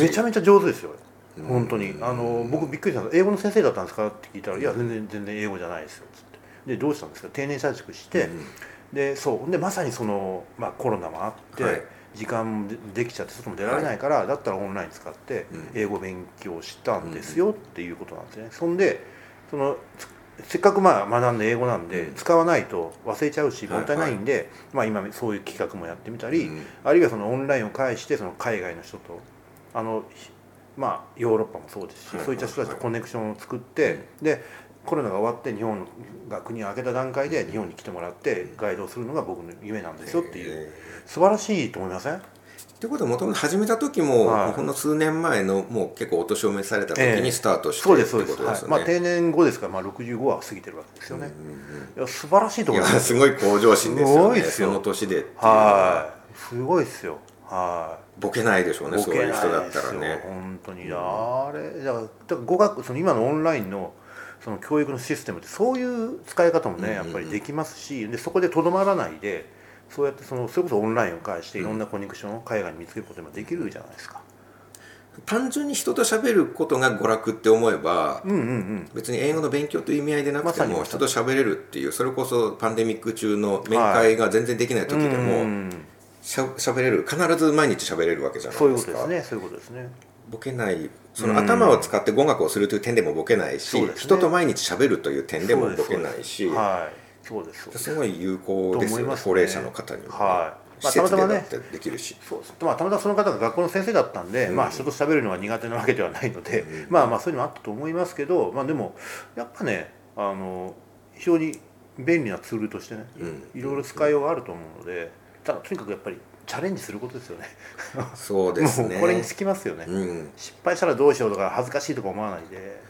めちゃめちゃ上手ですよ。うん。本当に。あの僕びっくりしたんです英語の先生だったんですか？って聞いたら「いや全然全然英語じゃないですよ」つってでどうしたんですか？定年退職して、うんでそう。でまさにその、まあ、コロナもあって、はい。時間もでできちゃって外も出られないから、だったらオンライン使ってうん。英語勉強したんですよっていうことなんですね、そんでそのつせっかくまあ学んで英語なんで、うん。使わないと忘れちゃうしはいもったいないんで、まあ、今そういう企画もやってみたり、うんあるいはそのオンラインを介してその海外の人とあのひまあヨーロッパもそうですし、はいそういった人たちとコネクションを作って、でコロナが終わって日本が国を開けた段階で日本に来てもらってガイドをするのが僕の夢なんですよっていう、え。素晴らしいと思いません？ーってことはもともと始めた時も、はい。ほんの数年前のもう結構お年を召された時ええ。にスタートしてそうってこですそうです、とですよね。はい。まあ、定年後ですから、まあ、65は過ぎてるわけですよね、いや素晴らしいと思います。すごい向上心ですすよねすよ。その年では。はい。すごいですよ。はい。ボケないでしょうねそういう人だったらね。本当に。あれだからだから語学その今のオンラインのその教育のシステムってそういう使い方もね、やっぱりできますしでそこでとどまらないでそうやってそのそれこそオンラインを介していろんなコネクションを海外に見つけることもできるじゃないですか、単純に人と喋ることが娯楽って思えばうんうんうん。別に英語の勉強という意味合いでなくても人と喋れるっていうそれこそパンデミック中の面会が全然できない時でもんしゃ喋れる必ず毎日喋れるわけじゃないそういうですかことですねそういうことですね。ボケないその頭を使って語学をするという点でもボケないし、ね。人と毎日喋るという点でもボケないしはい。そうです。す。す。ごい有効です。よねね高齢者の方にも、はいまあたまたまねできるし、そうです。まあ、たまたまその方が学校の先生だったんで、うんまあ、人と喋るのが苦手なわけではないので、うんまあまあそういうのもあったと思います。けど、まあ、でもやっぱねあの非常に便利なツールとしてね、うんいろいろ使いようがあると思うのでただとにかくやっぱりチャレンジすることですよね。そうですね。これにつきますよね、うん。失敗したらどうしようとか恥ずかしいとか思わないで。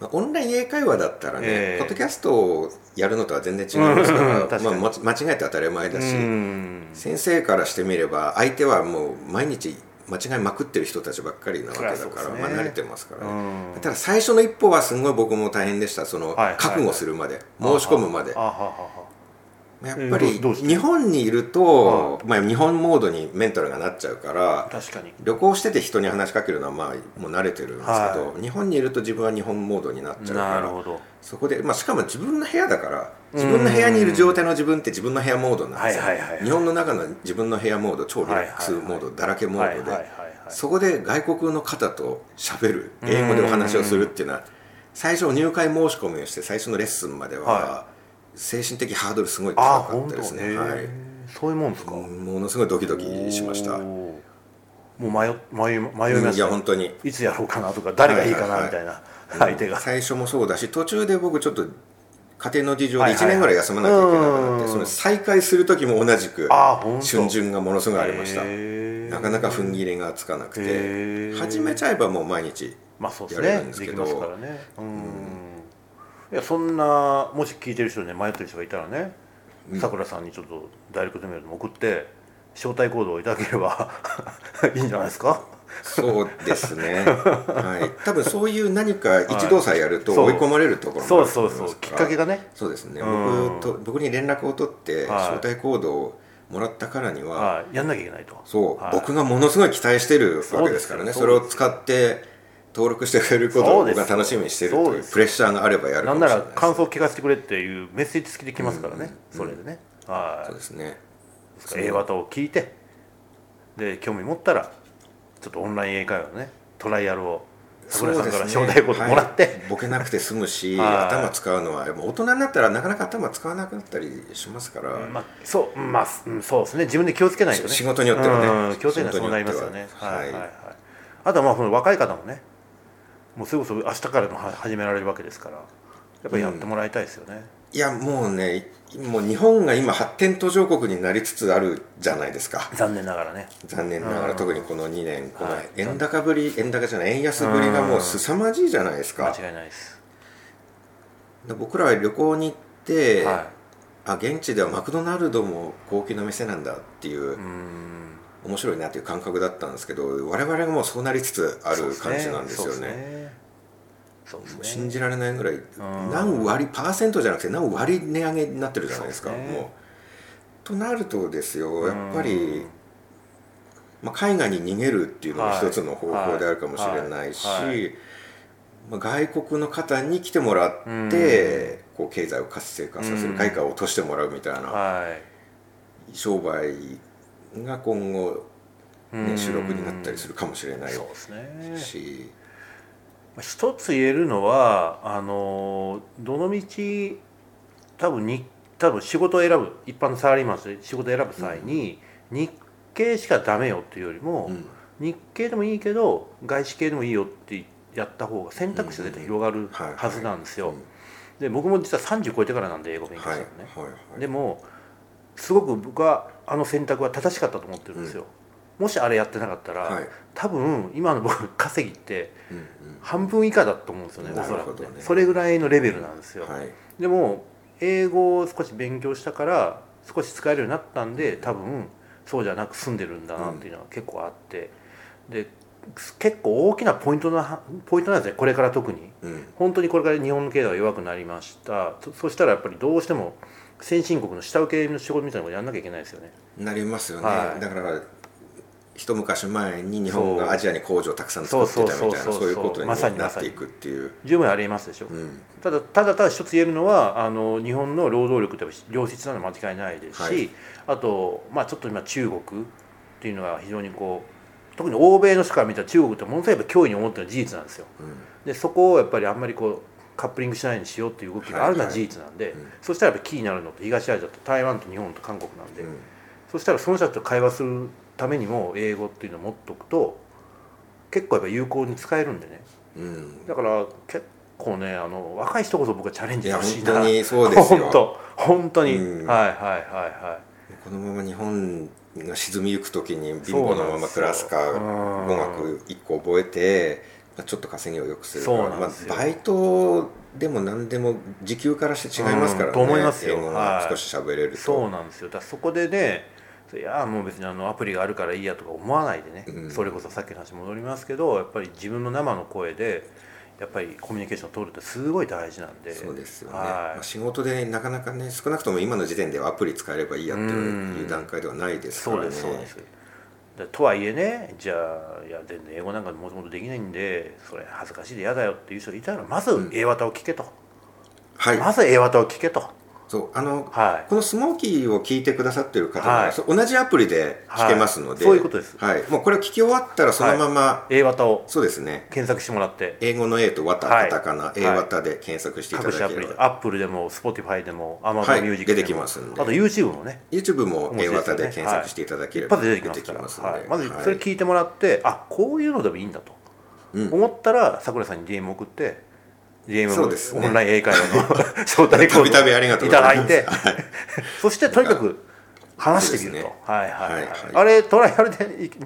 まあ、オンライン英会話だったらね、ええ。ポッドキャストをやるのとは全然違いますから、まあ、間違えて当たり前だし、うん。先生からしてみれば相手はもう毎日間違いまくってる人たちばっかりなわけだから、ね。まあ、慣れてますからね、うん。ただ最初の一歩はすごい僕も大変でした。その、はい。はい。覚悟するまで申し込むまでやっぱり日本にいると、まあ、日本モードにメンタルがなっちゃうから確かに。旅行してて人に話しかけるのはまあもう慣れてるんですけど、は日本にいると自分は日本モードになっちゃうからなるほど。そこで、まあ、しかも自分の部屋だから自分の部屋にいる状態の自分って自分の部屋モードなんですよ、はいはいはいはい。日本の中の自分の部屋モード超リラックスモード、だらけモードで、そこで外国の方と喋る英語でお話をするっていうのは最初入会申し込みをして最初のレッスンまではは精神的ハードルすごいあ高かったですね、はい、そういうもんですか、ものすごいドキドキしました。もう迷迷い迷いまいしたや本当に。いつやろうかなとか誰がいいかなみたいな相手が。最初もそうだし途中で僕ちょっと家庭の事情ではいはい。1年ぐらい休まなきゃいけなくなって、うんその再開する時も同じく春巡がものすごいありました。なかなか踏ん切りがつかなくへてー。始めちゃえばもう毎日やれるねんですけどますからね。うんいやそんなもし聞いてる人で迷ってる人がいたらねさくらさんにちょっとダイレクトメールでも送って招待コードをいただければ (laughs) いいんじゃないですか？そうですね。はい。多分そういう何か一動作やると追い込まれるところもそうあるとそうそうきっ思いますからかけがね。そうですね。うん。僕と僕に連絡を取ってはい。招待コードをもらったからにははい。やんなきゃいけないと。そう、はい。僕がものすごい期待してるわけですからね。それを使って登録してくれることを僕が楽しみにしてるプレッシャーがあればやるかなんもしれないです。なら感想を聞かせてくれっていうメッセージ付きで来ますからね。それでね。はそうですね。い A 型を聞いてで興味持ったらちょっとオンライン英会話のねトライアルを桜井さんから招待コードもらって、はい。ボケなくて済むしはい。頭使うのはもう大人になったらなかなか頭使わなくなったりしますから、まあ、そうまあ、うんそうですね。自分で気をつけないとね。仕事によってはね。うん気をつけないとそうなりますよね。はいはい。はい。あとはまあその若い方もねもうそれこそ明日からのは始められるわけですからやっぱりやってもらいたいですよね、いやもうねもう日本が今発展途上国になりつつあるじゃないですか。残念ながらね。残念ながらうん。特にこの2年このはい。円高ぶり円高じゃない円安ぶりがもう凄まじいじゃないですか。間違いないです。で僕らは旅行に行って、はあ現地ではマクドナルドも高級な店なんだっていう、いうん面白いなっていう感覚だったんですけど我々がもうそうなりつつある感じなんですよね。ね。信じられないぐらいん。何割パーセントじゃなくて何割値上げになってるじゃないですかね。もう。となるとですよやっぱりうん、まあ、海外に逃げるっていうのもはい。一つの方法であるかもしれないし、まあ、外国の方に来てもらってこう経済を活性化させうん。る外貨を落としてもらうみたいなはい。商売が今後、うん。ね、主力になったりするかもしれないですね。し、一つ言えるのはあのどの道多分に多分仕事を選ぶ一般のサラリーマンと仕事を選ぶ際に、日系しかダメよっていうよりも、うん。日系でもいいけど外資系でもいいよってやった方が選択肢が絶対広がるはい。はずなんですよ。うん。で僕も実は30超えてからなんで英語勉強したはい。のね。はい。はい。でもすごく僕はあの選択は正しかったと思ってるんですよ。もしあれやってなかったら、はい。多分今の僕稼ぎってうんうん。半分以下だと思うんですよねなおそらくね。ねそれぐらいのレベルなんですよ、はい。でも英語を少し勉強したから少し使えるようになったんで多分そうじゃなく済んでるんだなっていうのが結構あって。で結構大きなポイントなポイントなんですねこれから特に。うん。本当にこれから日本の経済が弱くなりました。そそしたらやっぱりどうしても先進国の下請けの仕事みたいなことやんなきゃいけないですよね。なりますよね、はい。だから一昔前に日本がアジアに工場をたくさん作ってたみたいなそういうことになっていくっていう、十分ありえますでしょ、うん。ただただただ一つ言えるのはあの日本の労働力って良質なのは間違いないですし、はい。あと、まあ、ちょっと今中国っていうのが非常にこう特に欧米の人から見たら中国ってものすごい脅威に思ってるのは事実なんですよ。でそこをやっぱりあんまりこうカップリングしないようにしようっていう動きがあるのは事実なんで、はいはいうん。そしたらやっぱキーになるの。って東アジアと台湾と日本と韓国なんで、うん。そしたらその人たちと会話するためにも英語っていうのを持っとくと結構やっぱ有効に使えるんでね。うん。だから結構ねあの若い人こそ僕はチャレンジしてほしいな。本当にそうですよ。本当。本当に、うん。はいはいはいはこのまま日本が沈みゆく時に貧乏のまま暮らすか語学1個覚えてまあちょっと稼ぎを良くする。かそうなんですよ。まあ、バイトでも何でも時給からして違いますからね、うんと思いますよ。英語はい。が少し喋れると、そうなんですよ。だそこでねいやもう別にあのアプリがあるからいいやとか思わないでね、うん。それこそさっきの話戻りますけどやっぱり自分の生の声でやっぱりコミュニケーションを取るってすごい大事なんで。そうですよね、はい。まあ、仕事でなかなかね少なくとも今の時点ではアプリ使えればいいやっていう段階ではないですかそうらねですそうです。でとはいえねじゃあいや全然英語なんかもともとできないんでそれ恥ずかしいで嫌だよっていう人がいたらまずうん。A 型を聞けと、はい。まず A 型を聞けとそうあのはい。このスモーキーを聞いてくださってる方ははい。同じアプリで聞けますので、はいそういうことです。はい、もうこれを聞き終わったらそのまま、A 型をそうですね。検索してもらって。英語の A と綿、はい。カタカナ、はい。A 綿で検索していた各種アプリでだければ、Apple でも Spotify でもは Amazon い。Music でも、出てきますんで。あと YouTube もね。YouTube も面 A 白いで検索していただけれ一ば発で出てきますから。まずそれ聞いてもらって、あこういうのでもいいんだと、うん。思ったらさくらさんに DM 送って DM そうですね。オンライン英会話の (laughs) 招待コードたびたびありがとうございただいて、はい。そしてとにかく話してみると、はいはいあれトライアルで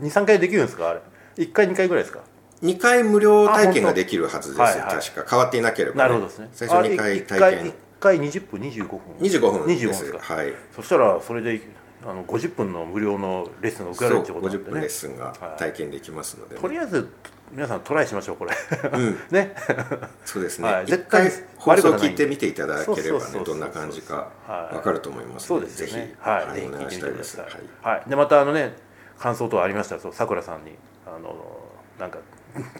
23回できるんですか？あれ。1回2回ぐらいですか？2回無料体験ができるはずです、あ本当。はいはい。確か。変わっていなければ、なるほどですね。最初2あれ回一体験。1回20分25分。25分で25す分ですか？はい。そしたらそれであの50分の無料のレッスンが受けられるってことなん50分レッスンが体験できますのでね、とりあえず皆さんトライしましょうこれ。うん。(laughs) ね。そうですね、はい。一絶対回放送を聞いてみていただければそうそうそうそうねどんな感じかはい。わかると思いますそうのぜひ、ですよね。はい、ぜひお願い聞いてみくだしてたいです、はい。はい、でまたあのね感想等ありましたらそうさくらさんにあのなんか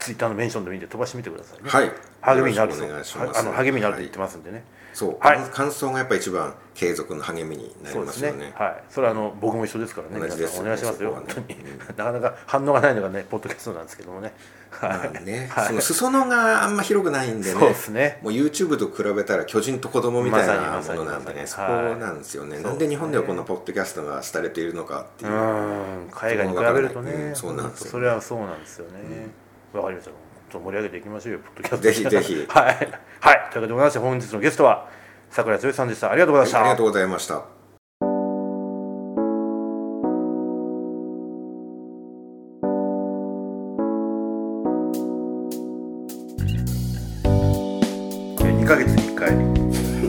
ツイッターのメンションで見て飛ばしてみてくださいね。はい。励みになるよろしくお願いします。はあの励みになると言ってますんでね、そう、はい。感感想がやっぱ一番継続の励みになりますよね。はい。それはあの僕も一緒ですからね。同じです。皆さんお願いしますよ、ね本当に、(laughs) なかなか反応がないのがねポッドキャストなんですけどもね。はい、まあね、はい。その裾野があんま広くないんでね。そうですね。もう YouTube と比べたら巨人と子供みたいなものなんでね、まそこなんですよね、はい。なんで日本ではこんなポッドキャストが廃れているのかっていう。う、ん。海外に比べるとね、うん。そうなんですよね。それはそうなんですよね。わ、かりましたと盛り上げていきましょうよポッドキャスト。ぜひ。ぜ (laughs) ひはい、はい、ということでございまして本日のゲストは桜井剛さんでした。ありがとうございました、ありがとうございました。2ヶ月に1回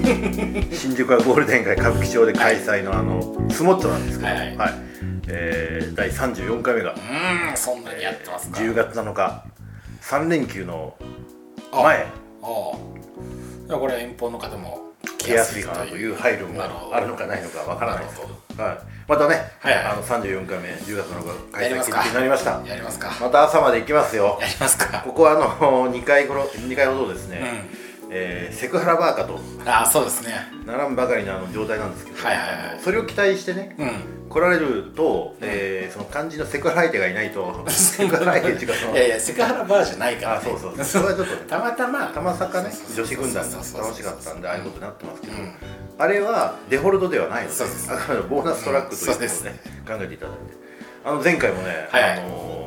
(laughs) 新宿はゴールデン街歌舞伎町で開催のあのスモッチョなんですけど、ははい。い。えー第34回目がうーんそんなにやってますか。10月7日3連休のあ前。ああ。これは遠方の方も来やすいかなという配慮もあるのかないのかわからないですけなるど、はい、またね、はいはい。あの34回目10月7日開催決定になりました。やりますか。また朝まで行きますよ。やりますか。ここはあの2回ほど2回ほどですね、うえーセクハラバーカと。あそうですね。ならんばかりのあの状態なんですけど、はいはいはい。それを期待してね、うん。来られると、えーその肝心のセクハラ相手がいないと。(laughs) セクハラ相手っていうかその (laughs) いやいやセクハラバーじゃないから、ね、あそうそうそれはちょっと。ねたまたま。たまさかね女子軍団が楽しかったんでああいうことになってますけど、うん。あれはデフォルトではないのでそうです。あくまでボーナストラックということをね、うん考えていただいて。あの前回もね、はいはい。あのー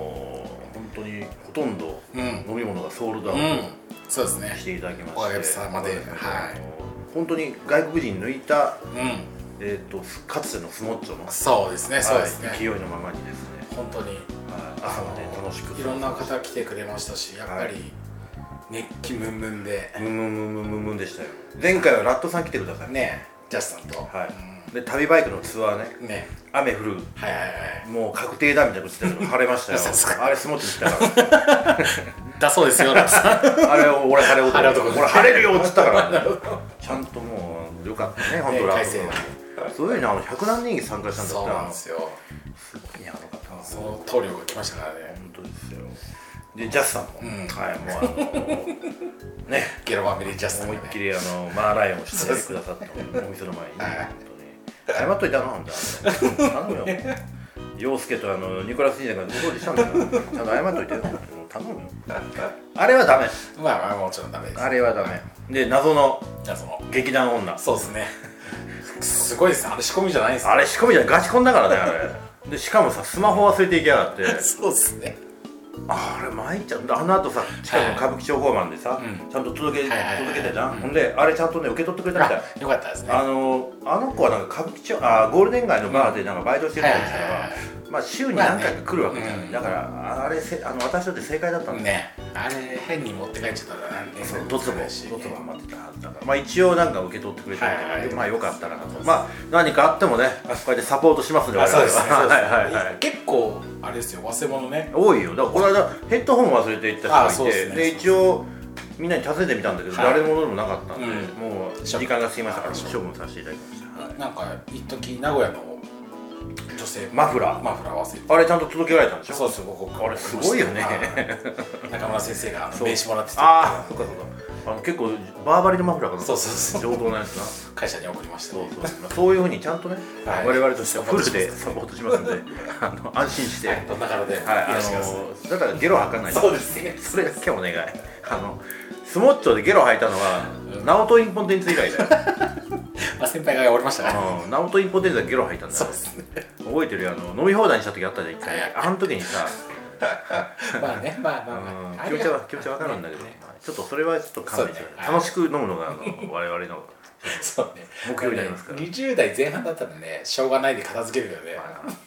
本当にほとんどうん。飲み物がソールドアウうん。トそうですね。していただきまして、おかげさまではい。本当に外国人抜いた、うん。えー、とかつてのスモッチョの、そうですねそうですね、はい勢いのままにですね、本当に。はい朝まで楽しくいろんな方来てくれましたしやっぱはい。り熱気ムンムンで。ムンムンムンムンムンでしたよ。前回はラットさん来てくださいねジャスさんと。はい、で旅バイクのツアーね。うんね。雨降る。はいはいはい。もう確定だみたいなこと言ってたけど晴れましたよ。(laughs) あれスモッチに来たか (laughs) だそうですよあれ俺晴れ男晴れ男俺晴れるよっつったから。(laughs) ちゃんともうよかったね本当ねラッ快晴トすごいねあの100何人参加したんだそうってなんですよ。すごいねあの方その棟梁が来ましたからね。本当ですよ。でジャスさんも、うん。はいもうあのね。ゲロバミリジャスさんがね。思いっきりあのマーライオンをしてくださったお店の前に、はい謝っといたの？なんだ頼むよ。陽介とあのニコラス・ニーナがごりした？んだからちゃんと謝っといてよ。頼むよ。あれはダメ。まあまあもちろんダメです。あれはダメ。で謎の。劇団女。そうですね。すごいです。ねあれ仕込みじゃないですあれ仕込みじゃない。ガチコンだからねあれ。でしかもさスマホ忘れていきやがって。(laughs) そうですねあれ参っちゃうあの後さ近くの歌舞伎町交番でさ、うん。ちゃんと届け,、届けたじゃん、ほんであれちゃんとね受け取ってくれたみたいあよかったですね。あのあの子はなんか歌舞伎町あゴールデン街のバーでなんかバイトしてたんですから、まあ週に何回か来るわけじゃん、まあねうんだからあれせあの私だって正解だったんだよ、ねあれ変に持って帰っちゃったらねそうドツボそうだしドツボ待ってたはずだから。まあ一応なんか受け取ってくれてるんで、まあよかったらなとまあ何かあってもねこうやってサポートしますね。そうですね。はいはいはい。結構あれですよ。忘れ物ね。多いよ。だからこの間ヘッドホン忘れて行ったあ人がいてで一応みんなに尋ねてみたんだけど、はい。誰もでもなかったんで、うん。もう時間が過ぎましたから処処分させていただきました、はいなんか一時名古屋の女性マフラー。マフラー忘れてあれちゃんと届けられたんでしょ？そうですよ僕。あれすごいよね。はい (laughs) 中村先生が名刺もらっててああそっかそっかあの結構バーバリのマフラーかな？そうそうそう。上等なやつな。会社に送りましたそうねそう。そういうふうにちゃんとね、はい。我々としてはフルでサポートしますんで。あの安心して、はい。どんな体でいあらしてくださいのだからゲロ吐かない。そうですね。それだけお願い。あのスモッチョでゲロ吐いたのは、ナオトインポテンツ以来だよ、(laughs) まあ先輩がおりましたねうん、ナオトインポテンツはゲロ吐いたんだよ。そうですね。覚えてるよ。あの飲み放題にした時あったじゃん一回。はいあの時にさ。(laughs) まあねまあまあうん。まあ気持ちは気持ちは分かるんだけど、ねちょっとそれはちょっと勘弁して、楽しく飲むのがあの我々の。そうね。目標になりますから。20代前半だったらねしょうがないで片付けるけどね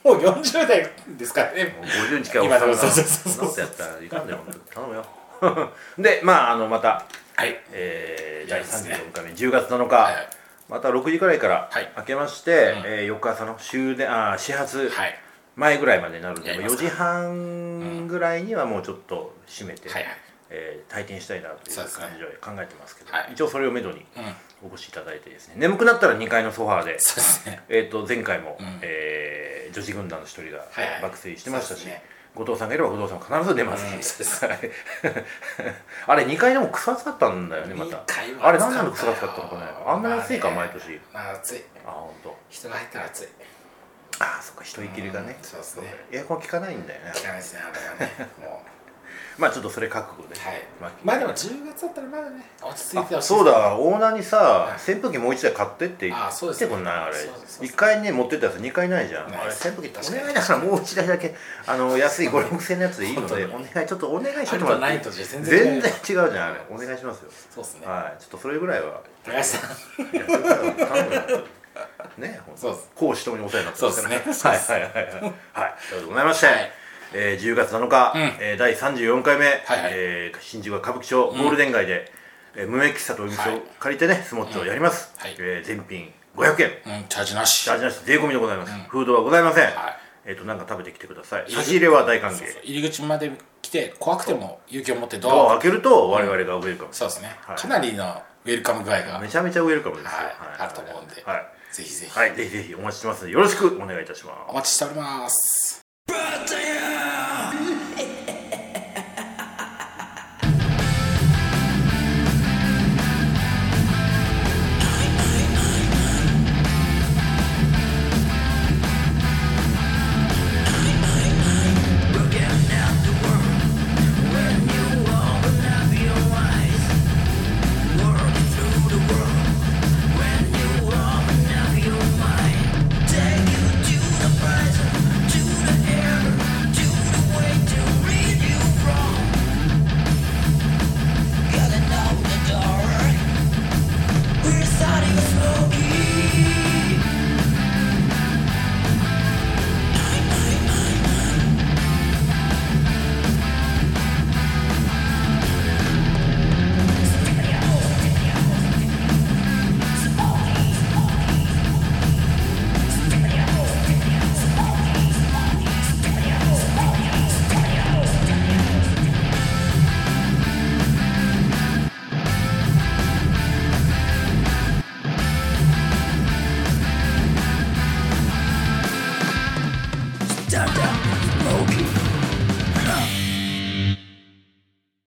もう40代ですからね。もう50に近いおっさんが今そうそうそうそうやったらいかんだよ頼むよ。(laughs) でまああのまた、はい。えー、第いやですね。34回目10月7日、はいまた6時くらいからはい。明けまして、うん。えー翌朝の終電あー始発はい。前ぐらいまでになるんで、4やりますか。時半ぐらいにはもうちょっと閉めて、はいはい。えー退店したいなという感じで考えてますけどはい。一応それをめどにうん。お越しいただいてですね。眠くなったら2階のソファーで、ね。えー、と前回も、うん。えー女子軍団の一人がはいはい。爆睡してましたし、そうですね後藤さんがいれば後藤さんも必ず出ます。うん (laughs) あれ2階でも草暑かったんだよねまた。あれ何なの草暑かったのかね。あんなに暑いか毎年。まあ暑い。あ本当。人が入ったら暑い。ああそっか人いきりがね、うんそうですね。エアコン効かないんだよね。聞かないですねあれはね。もまあちょっとそれ覚悟で、うはい。まあ。まあでも10月だったらまだね落ち着いてほしいそうだ。オーナーにさはい。扇風機もう一台買ってって言あそうですね。ってこんないあれ。そうですそうです。1階に持ってったやつ2階ないじゃん。あれ扇風機確かにお願いだからもう一台だけあの安い5 6千円のやつでいいのでお本願いちょっとお願いしてもらって全然違う全然違うじゃんあれ。お願いしますよ。そうですね。はい。ちょっとそれぐらいは。高橋さん。ねほんとそうです。講師ともにお世話になってますから。そうですね。はいはいはいはい。はい。ということでございまして、はいえー10月7日、うん。えー第34回目、はいえー新宿は歌舞伎町ゴールデン街で、えー無名喫茶という店を借りてねスモッチをやります、はい。えー全品500円。うんチャージなし。チャージなし。税込みでございます、フードはございません、はい。えっ、となんか食べてきてください。差し入れは大歓迎。入り口まで来て怖くても勇気を持ってドアを開けると我々がウェルカム、そうですね。はい。かなりのウェルカム具合がめちゃめちゃウェルカムですよ、はい。あると思うんで。はい、ぜひぜひ。はい、ぜひぜひお待ちしてます。のでよろしくお願いいたします。お待ちしております